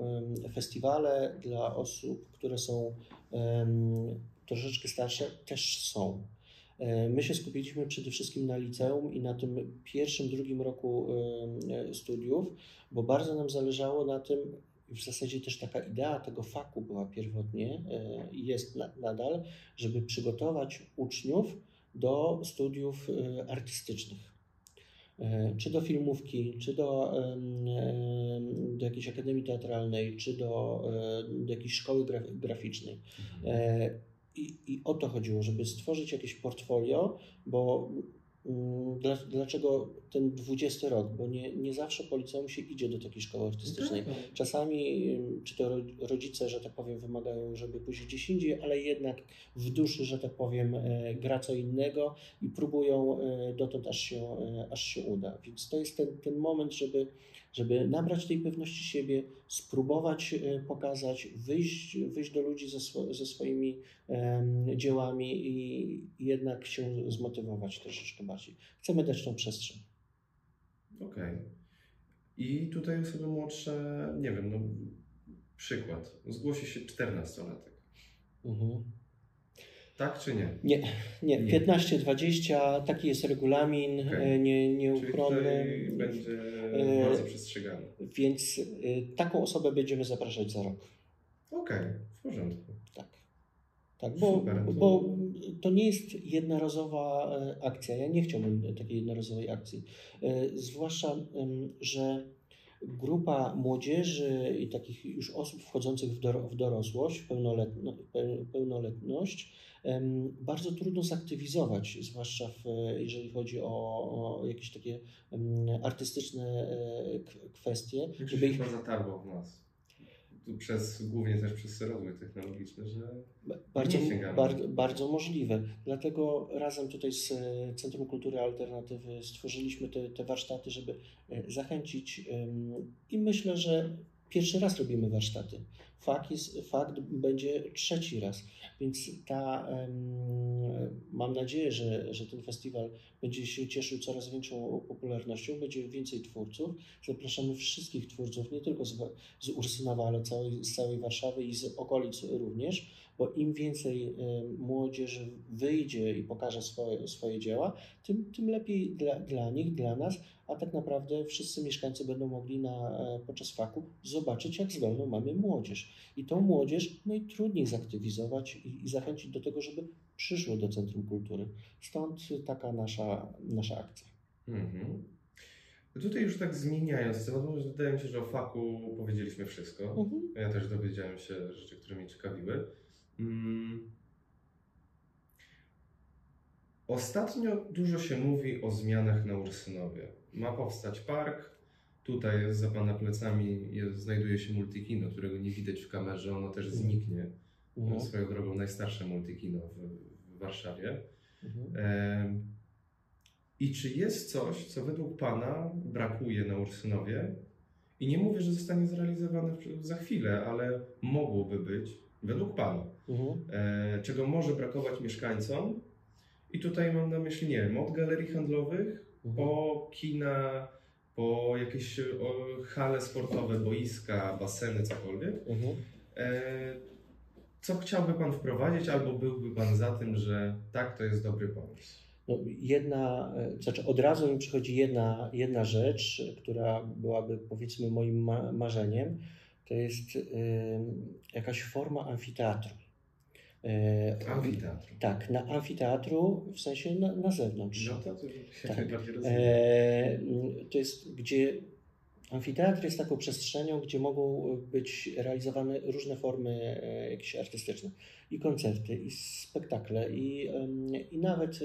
festiwale dla osób, które są troszeczkę starsze, też są. E, my się skupiliśmy przede wszystkim na liceum i na tym pierwszym, drugim roku e, studiów, bo bardzo nam zależało na tym, w zasadzie też taka idea tego faku była pierwotnie e, i jest nadal, żeby przygotować uczniów do studiów artystycznych. czy do filmówki, czy do, do jakiejś akademii teatralnej, czy do, do jakiejś szkoły graficznej. Mhm. I, I o to chodziło, żeby stworzyć jakieś portfolio, bo Mm, dlaczego ten 20 rok? Bo nie, nie zawsze po liceum się idzie do takiej szkoły artystycznej. No tak. Czasami, czy to rodzice, że tak powiem, wymagają, żeby pójść gdzieś indziej, ale jednak w duszy, że tak powiem, e, gra co innego i próbują e, dotąd, aż się, e, aż się uda. Więc to jest ten, ten moment, żeby żeby nabrać tej pewności siebie, spróbować e, pokazać, wyjść, wyjść do ludzi ze, swo, ze swoimi um, dziełami i jednak się zmotywować troszeczkę bardziej. Chcemy dać tą przestrzeń. Okej. Okay. I tutaj osoby młodsze, nie wiem, no przykład. Zgłosi się 14-latek. Mhm. Tak czy nie? Nie, nie. nie. 15-20, taki jest regulamin, okay. E, nie, nieuchronny. Będzie e, bardzo przestrzegany. Więc e, taką osobę będziemy zapraszać za rok. Okej, okay, w porządku. Tak. Tak, bo, Super, to... bo to nie jest jednorazowa akcja. Ja nie chciałbym takiej jednorazowej akcji. Zwłaszcza, że grupa młodzieży i takich już osób wchodzących w, dorosłość, pełnoletność, bardzo trudno zaktywizować, zwłaszcza w, jeżeli chodzi o, o jakieś takie artystyczne e, kwestie. Żeby ich... zatarło w nas. Przez, głównie też przez rozwój technologiczny, że bardzo, bardzo, bardzo możliwe. Dlatego razem tutaj z e, Centrum Kultury Alternatywy stworzyliśmy te, te warsztaty, żeby e, zachęcić i myślę, że pierwszy raz robimy warsztaty. Fakt, jest, fakt będzie trzeci raz, więc ta, mam nadzieję, że, że ten festiwal będzie się cieszył coraz większą popularnością, będzie więcej twórców. Zapraszamy wszystkich twórców, nie tylko z, z Ursynowa, ale całej, z całej Warszawy i z okolic również, bo im więcej młodzieży wyjdzie i pokaże swoje, swoje dzieła, tym, tym lepiej dla, dla nich, dla nas, a tak naprawdę wszyscy mieszkańcy będą mogli na, e, podczas faku zobaczyć, jak zdolną mamy młodzież. I tą młodzież najtrudniej zaktywizować i, i zachęcić do tego, żeby przyszło do Centrum Kultury. Stąd taka nasza, nasza akcja. Mhm. Tutaj już tak zmieniając temat, wydaje mi się, że o faku powiedzieliśmy wszystko. Mhm. Ja też dowiedziałem się rzeczy, które mnie ciekawiły. Hmm. Ostatnio dużo się mówi o zmianach na Ursynowie. Ma powstać park. Tutaj za Pana plecami jest, znajduje się multikino, którego nie widać w kamerze. Ono też zniknie. Mhm. Swoją drogą najstarsze multikino w, w Warszawie. Mhm. E, I czy jest coś, co według Pana brakuje na Ursynowie? I nie mówię, że zostanie zrealizowane za chwilę, ale mogłoby być według Pana. Mhm. E, czego może brakować mieszkańcom? I tutaj mam na myśli, nie wiem, od galerii handlowych mhm. po kina, po jakieś o, hale sportowe, boiska, baseny, cokolwiek. Mhm. E, co chciałby Pan wprowadzić, albo byłby Pan za tym, że tak, to jest dobry pomysł? No, jedna, e, znaczy od razu mi przychodzi jedna, jedna rzecz, która byłaby powiedzmy moim ma marzeniem, to jest jakaś forma amfiteatru. E, amfiteatru. Tak, na amfiteatru w sensie na, na zewnątrz. No to, to się tak. najbardziej e, To jest, gdzie Amfiteatr jest taką przestrzenią, gdzie mogą być realizowane różne formy e, jakieś artystyczne. I koncerty, i spektakle, i, i nawet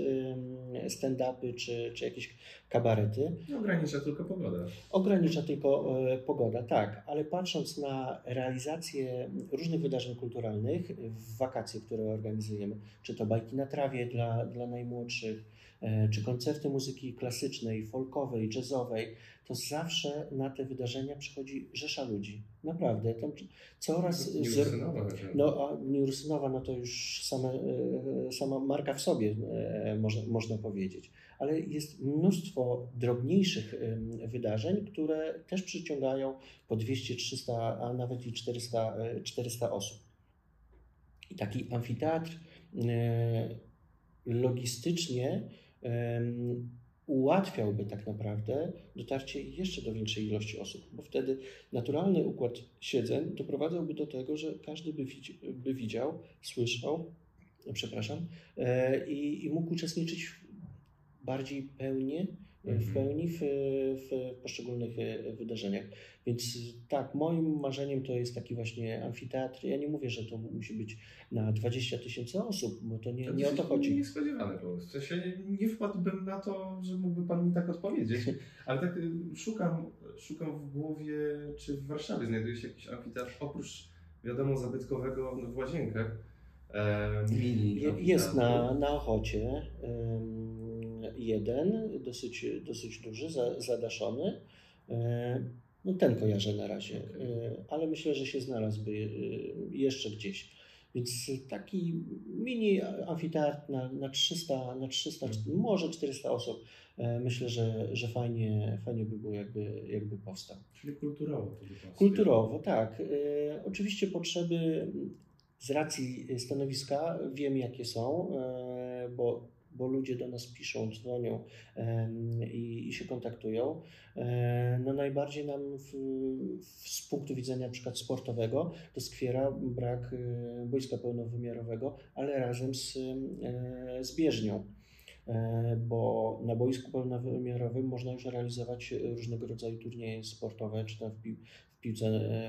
stand-upy, czy, czy jakieś kabarety. Ogranicza tylko pogoda. Ogranicza tylko e, pogoda, tak. Ale patrząc na realizację różnych wydarzeń kulturalnych w wakacje, które organizujemy, czy to bajki na trawie dla, dla najmłodszych, e, czy koncerty muzyki klasycznej, folkowej, jazzowej, to zawsze na te wydarzenia przychodzi rzesza ludzi. Naprawdę. Tam coraz. Nieurysynowa. No, a Nieurysynowa, no to już same, sama marka w sobie, e, można, można powiedzieć. Ale jest mnóstwo drobniejszych wydarzeń, które też przyciągają po 200, 300, a nawet i 400, 400 e, osób. I taki amfiteatr e, logistycznie ułatwiałby tak naprawdę dotarcie jeszcze do większej ilości osób, bo wtedy naturalny układ siedzeń doprowadzałby do tego, że każdy by, by widział, słyszał, przepraszam, e, i, i mógł uczestniczyć bardziej pełnie w Mhm. pełni w, w poszczególnych e, wydarzeniach. Więc tak, moim marzeniem to jest taki właśnie amfiteatr. Ja nie mówię, że to musi być na 20 tysięcy osób, bo to nie, nie o to chodzi. Niespodziewany pomysł. W sensie nie, wpadłbym na to, że mógłby Pan mi tak odpowiedzieć, ale tak y, szukam, szukam w głowie, czy w Warszawie znajduje się jakiś amfiteatr oprócz, wiadomo, zabytkowego w Łazienkach. E, mini Je-. Jest na, na Ochocie jeden, dosyć, dosyć duży, za, zadaszony. E, No ten kojarzę na razie, e, ale myślę, że się znalazłby e, jeszcze gdzieś. Więc taki mini amfiteatr na, na 300, na 300 Mhm. może 400 osób, myślę, że, że fajnie, fajnie by było, jakby, jakby powstał. Czyli kulturowo to by pasuje. Kulturowo, tak. Oczywiście potrzeby z racji stanowiska wiem, jakie są, bo, bo ludzie do nas piszą, dzwonią i, i się kontaktują. E, No najbardziej nam w, z punktu widzenia na przykład sportowego doskwiera brak e, boiska pełnowymiarowego, ale razem z, e, z bieżnią. E, Bo na boisku pełnowymiarowym można już realizować różnego rodzaju turnieje sportowe, czy tam w, w, piłce,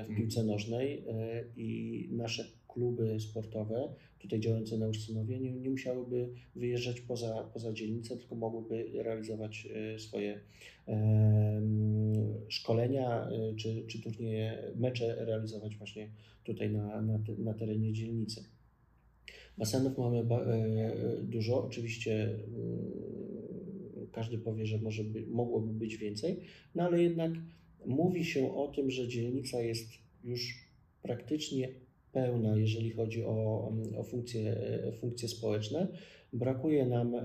w piłce nożnej e, i nasze kluby sportowe, tutaj działające na Ursynowie, nie, musiałyby wyjeżdżać poza, poza dzielnicę, tylko mogłyby realizować e, swoje em, szkolenia e, czy, czy turnieje, mecze realizować właśnie tutaj na, na, na terenie dzielnicy. Basenów mamy e, dużo, oczywiście mm, każdy powie, że może by, mogłoby być więcej, no ale jednak mówi się o tym, że dzielnica jest już praktycznie pełna, jeżeli chodzi o, o funkcje, e, funkcje społeczne. Brakuje nam e,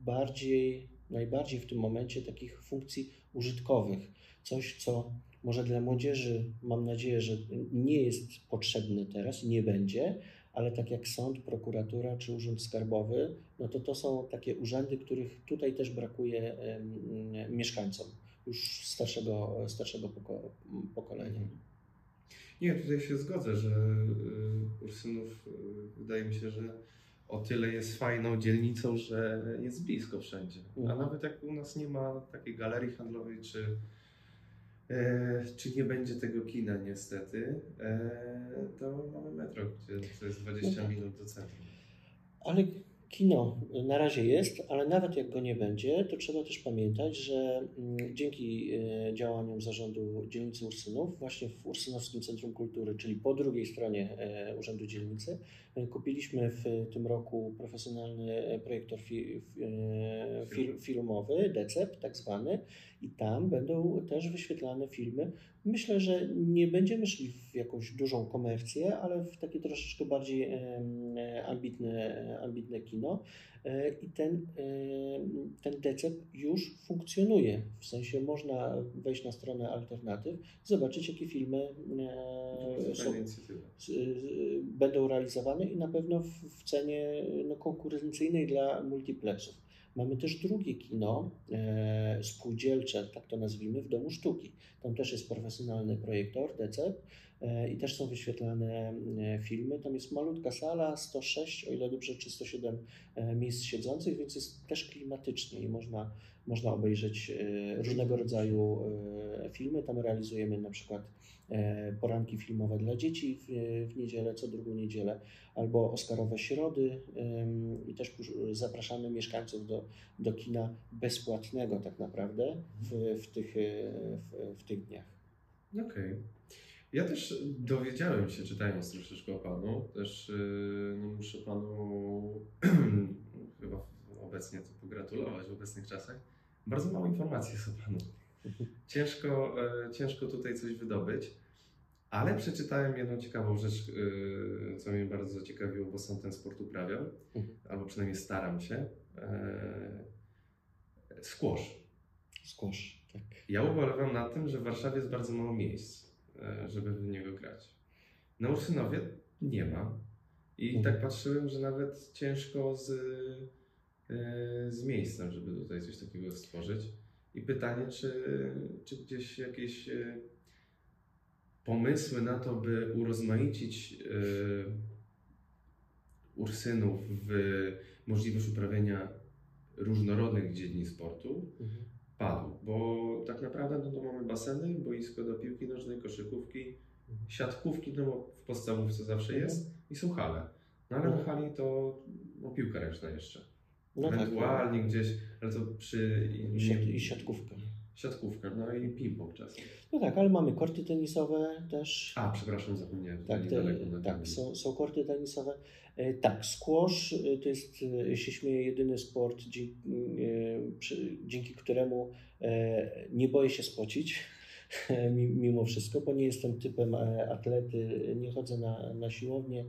bardziej, najbardziej w tym momencie takich funkcji użytkowych. Coś, co może dla młodzieży, mam nadzieję, że nie jest potrzebne teraz, nie będzie, ale tak jak sąd, prokuratura czy urząd skarbowy, no to to są takie urzędy, których tutaj też brakuje mieszkańcom już starszego, starszego poko- pokolenia. Mhm. Nie, tutaj się zgodzę, że y, Ursynów y, wydaje mi się, że o tyle jest fajną dzielnicą, że jest blisko wszędzie. A Mhm. nawet jak u nas nie ma takiej galerii handlowej, czy, e, czy nie będzie tego kina niestety, e, to mamy metro, gdzie to jest 20 No tak. minut do centrum. Ale kino na razie jest, ale nawet jak go nie będzie, to trzeba też pamiętać, że mm, dzięki e, działaniom zarządu dzielnicy Ursynów, właśnie w Ursynowskim Centrum Kultury, czyli po drugiej stronie e, Urzędu Dzielnicy, e, kupiliśmy w tym roku profesjonalny projektor fi, fi, fil, filmowy, DECEP tak zwany, i tam będą też wyświetlane filmy. Myślę, że nie będziemy szli w jakąś dużą komercję, ale w takie troszeczkę bardziej ambitne, ambitne kino. E, I ten, ten DECEP już funkcjonuje. W sensie można wejść na stronę alternatyw, zobaczyć, jakie filmy e, są, będą realizowane i na pewno w, w cenie no, konkurencyjnej dla multiplexów. Mamy też drugie kino e, spółdzielcze, tak to nazwijmy, w Domu Sztuki. Tam też jest profesjonalny projektor, DECEP e, i też są wyświetlane e, filmy. Tam jest malutka sala, 106, o ile dobrze, czy 107 e, miejsc siedzących, więc jest też klimatycznie i można, można obejrzeć różnego rodzaju filmy. Tam realizujemy na przykład poranki filmowe dla dzieci w, w niedzielę, co drugą niedzielę, albo Oscarowe Środy i też zapraszamy mieszkańców do, do kina bezpłatnego tak naprawdę w, w, tych, e, w, w tych dniach. Okej. Ja też dowiedziałem się, czytając troszeczkę o Panu, też no muszę Panu chyba obecnie to pogratulować w obecnych czasach. Bardzo mało informacji jest o Panu. Ciężko, e, ciężko tutaj coś wydobyć, ale przeczytałem jedną ciekawą rzecz, yy, co mnie bardzo zaciekawiło, bo sam ten sport uprawiam, Mhm. albo przynajmniej staram się. E, squash. Tak. Ja ubolewam na tym, że w Warszawie jest bardzo mało miejsc, e, żeby w niego grać. Na Ursynowie nie ma. I Mhm. tak patrzyłem, że nawet ciężko z, e, z miejscem, żeby tutaj coś takiego stworzyć. I pytanie, czy, czy gdzieś jakieś pomysły na to, by urozmaicić e, Ursynów w możliwość uprawiania różnorodnych dziedzin sportu Mhm. padł, bo tak naprawdę no to mamy baseny, boisko do piłki nożnej, koszykówki, siatkówki, no bo w podstawówce zawsze Mhm. jest i są hale. No ale na Mhm. hali to no, piłka ręczna jeszcze. No tak, Ewentualnie gdzieś, ale to przy i, i siatkówka. Siatkówka, no i ping-pong czasem. No tak, ale mamy korty tenisowe też. A, przepraszam, zapomniałem. Tak, te, tak są, są korty tenisowe. E, Tak, squash e, to jest, e, się śmieję, jedyny sport, dzięki, dzięki któremu nie boję się spocić mi- mimo wszystko, bo nie jestem typem atlety, nie chodzę na, na siłownię,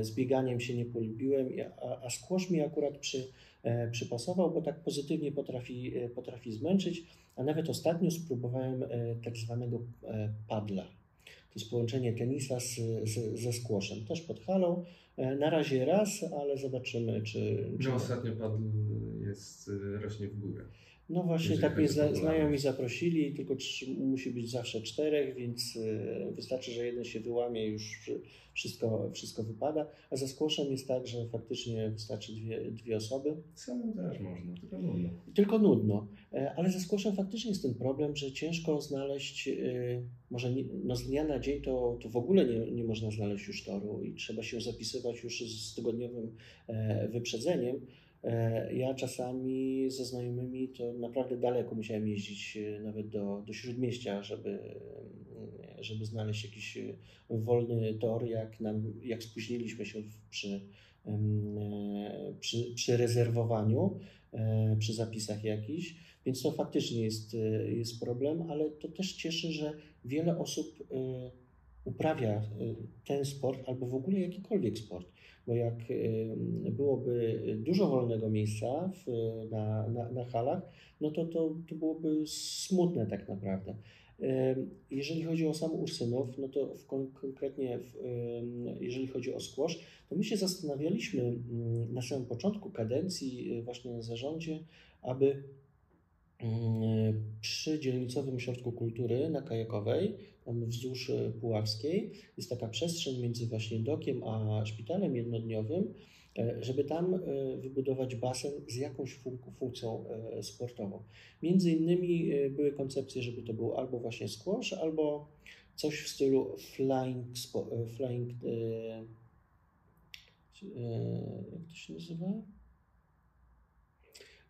z bieganiem się nie polubiłem, a, a squash mi akurat przy, przypasował, bo tak pozytywnie potrafi, potrafi zmęczyć, a nawet ostatnio spróbowałem e, tak zwanego e, padla. To jest połączenie tenisa z, z, ze squashem. Też pod halą. E, Na razie raz, ale zobaczymy, czy. czy... No ostatnio padł, jest, rośnie w górę. No właśnie, tak mnie zna, znajomi zaprosili, tylko trzy, musi być zawsze czterech, więc e, wystarczy, że jeden się wyłamie, już wszystko, wszystko wypada. A ze squashem jest tak, że faktycznie wystarczy dwie, dwie osoby. Samym też można, tylko nudno. Tylko nudno. E, Ale ze squashem faktycznie jest ten problem, że ciężko znaleźć, e, może nie, no z dnia na dzień to, to w ogóle nie, nie można znaleźć już toru i trzeba się zapisywać już z tygodniowym wyprzedzeniem. E, Ja czasami ze znajomymi to naprawdę daleko musiałem jeździć, e, nawet do, do śródmieścia, żeby, e, żeby znaleźć jakiś e, wolny tor, jak, nam, jak spóźniliśmy się przy, przy, przy rezerwowaniu, przy zapisach jakichś. Więc to faktycznie jest, jest problem, ale to też cieszy, że wiele osób uprawia ten sport albo w ogóle jakikolwiek sport. Bo jak e, byłoby dużo wolnego miejsca w, na, na, na halach, no to, to, to byłoby smutne tak naprawdę. E, Jeżeli chodzi o sam Ursynów, no to w, kon- konkretnie w, e, jeżeli chodzi o squash, to my się zastanawialiśmy mm, na samym początku kadencji e, właśnie na zarządzie, aby mm, przy dzielnicowym ośrodku kultury na Kajakowej, tam wzdłuż e, Puławskiej, jest taka przestrzeń między właśnie dokiem a szpitalem jednodniowym, e, żeby tam e, wybudować basen z jakąś fun- funkcją sportową. Między innymi były koncepcje, żeby to był albo właśnie squash, albo coś w stylu flying, flying jak to się nazywa?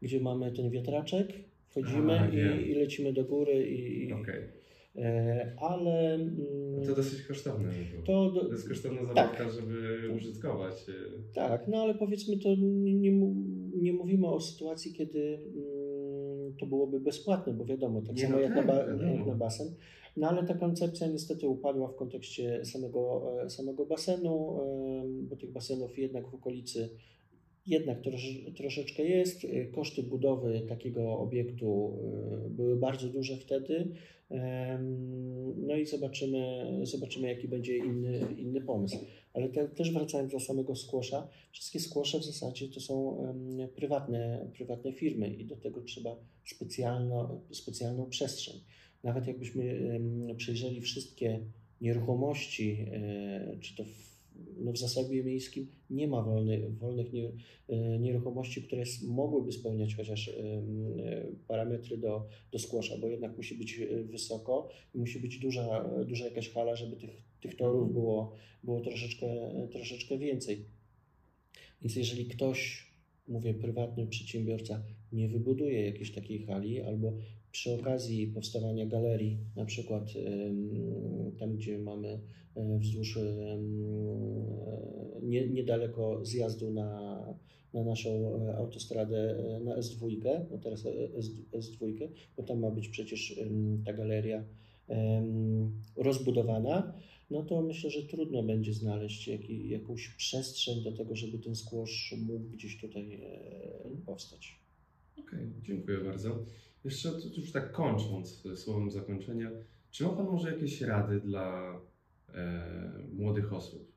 Gdzie mamy ten wiatraczek, wchodzimy A, i, i lecimy do góry, i, e, ale mm, To dosyć kosztowne. to, To jest kosztowna Tak. zabawka, żeby użytkować. y, tak, no ale powiedzmy to nie, nie, mówimy o sytuacji, kiedy mm, to byłoby bezpłatne, bo wiadomo, tak Nie, samo no jak, tak, na jak na basen. No ale ta koncepcja niestety upadła w kontekście samego, e, samego basenu, bo tych basenów jednak w okolicy jednak trosz, troszeczkę jest. E, Koszty budowy takiego obiektu e, były bardzo duże wtedy. No i zobaczymy, zobaczymy jaki będzie inny, inny pomysł. Ale te, też wracając do samego skłosza, wszystkie skłosze w zasadzie to są prywatne, prywatne firmy i do tego trzeba specjalno, specjalną przestrzeń. Nawet jakbyśmy przejrzeli wszystkie nieruchomości, e, czy to w, no w zasobie miejskim nie ma wolnych, wolnych e, nieruchomości, które mogłyby spełniać chociaż e, parametry do, do skłosza, bo jednak musi być e, wysoko i musi być duża, duża jakaś hala, żeby tych, tych torów było, było troszeczkę, troszeczkę więcej. Więc jeżeli ktoś, mówię prywatny przedsiębiorca, nie wybuduje jakiejś takiej hali albo przy okazji powstawania galerii, na przykład tam, gdzie mamy e, wzdłuż nie, niedaleko zjazdu na, na naszą e, autostradę e, na S2, no teraz e, S, S2, bo tam ma być przecież ta galeria rozbudowana, no to myślę, że trudno będzie znaleźć jakąś przestrzeń do tego, żeby ten squash mógł gdzieś tutaj powstać. Okej, dziękuję bardzo. Jeszcze już tak kończąc e, słowem zakończenia, czy ma Pan może jakieś rady dla e, młodych osób?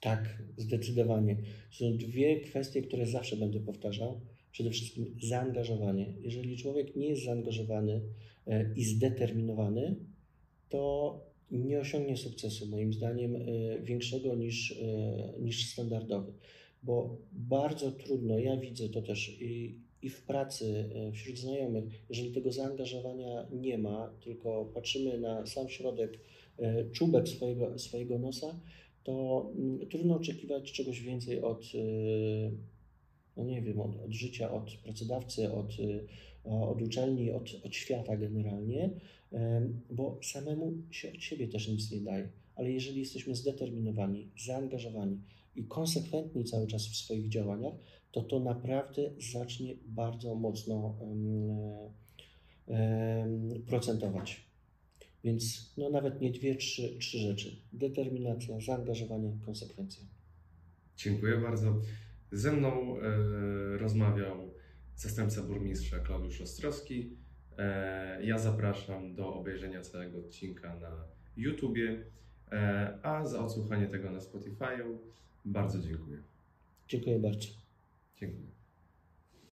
Tak, zdecydowanie. Są dwie kwestie, które zawsze będę powtarzał. Przede wszystkim zaangażowanie. Jeżeli człowiek nie jest zaangażowany e, i zdeterminowany, to nie osiągnie sukcesu, moim zdaniem, e, większego niż, niż standardowy. Bo bardzo trudno, ja widzę to też i i w pracy, e, wśród znajomych, jeżeli tego zaangażowania nie ma, tylko patrzymy na sam środek, e, czubek swojego, swojego nosa, to mm, trudno oczekiwać czegoś więcej od, e, no nie wiem, od, od życia, od pracodawcy, od, od uczelni, od, od świata generalnie, bo samemu się od siebie też nic nie daje. Ale jeżeli jesteśmy zdeterminowani, zaangażowani i konsekwentni cały czas w swoich działaniach, to to naprawdę zacznie bardzo mocno procentować. Więc no nawet nie dwie, trzy, trzy rzeczy. Determinacja, zaangażowanie, konsekwencja. Dziękuję bardzo. Ze mną e, rozmawiał zastępca burmistrza Klaudiusz Ostrowski. E, ja zapraszam do obejrzenia całego odcinka na YouTubie, e, a za odsłuchanie tego na Spotify'u bardzo dziękuję. Dziękuję bardzo. Dziękuję.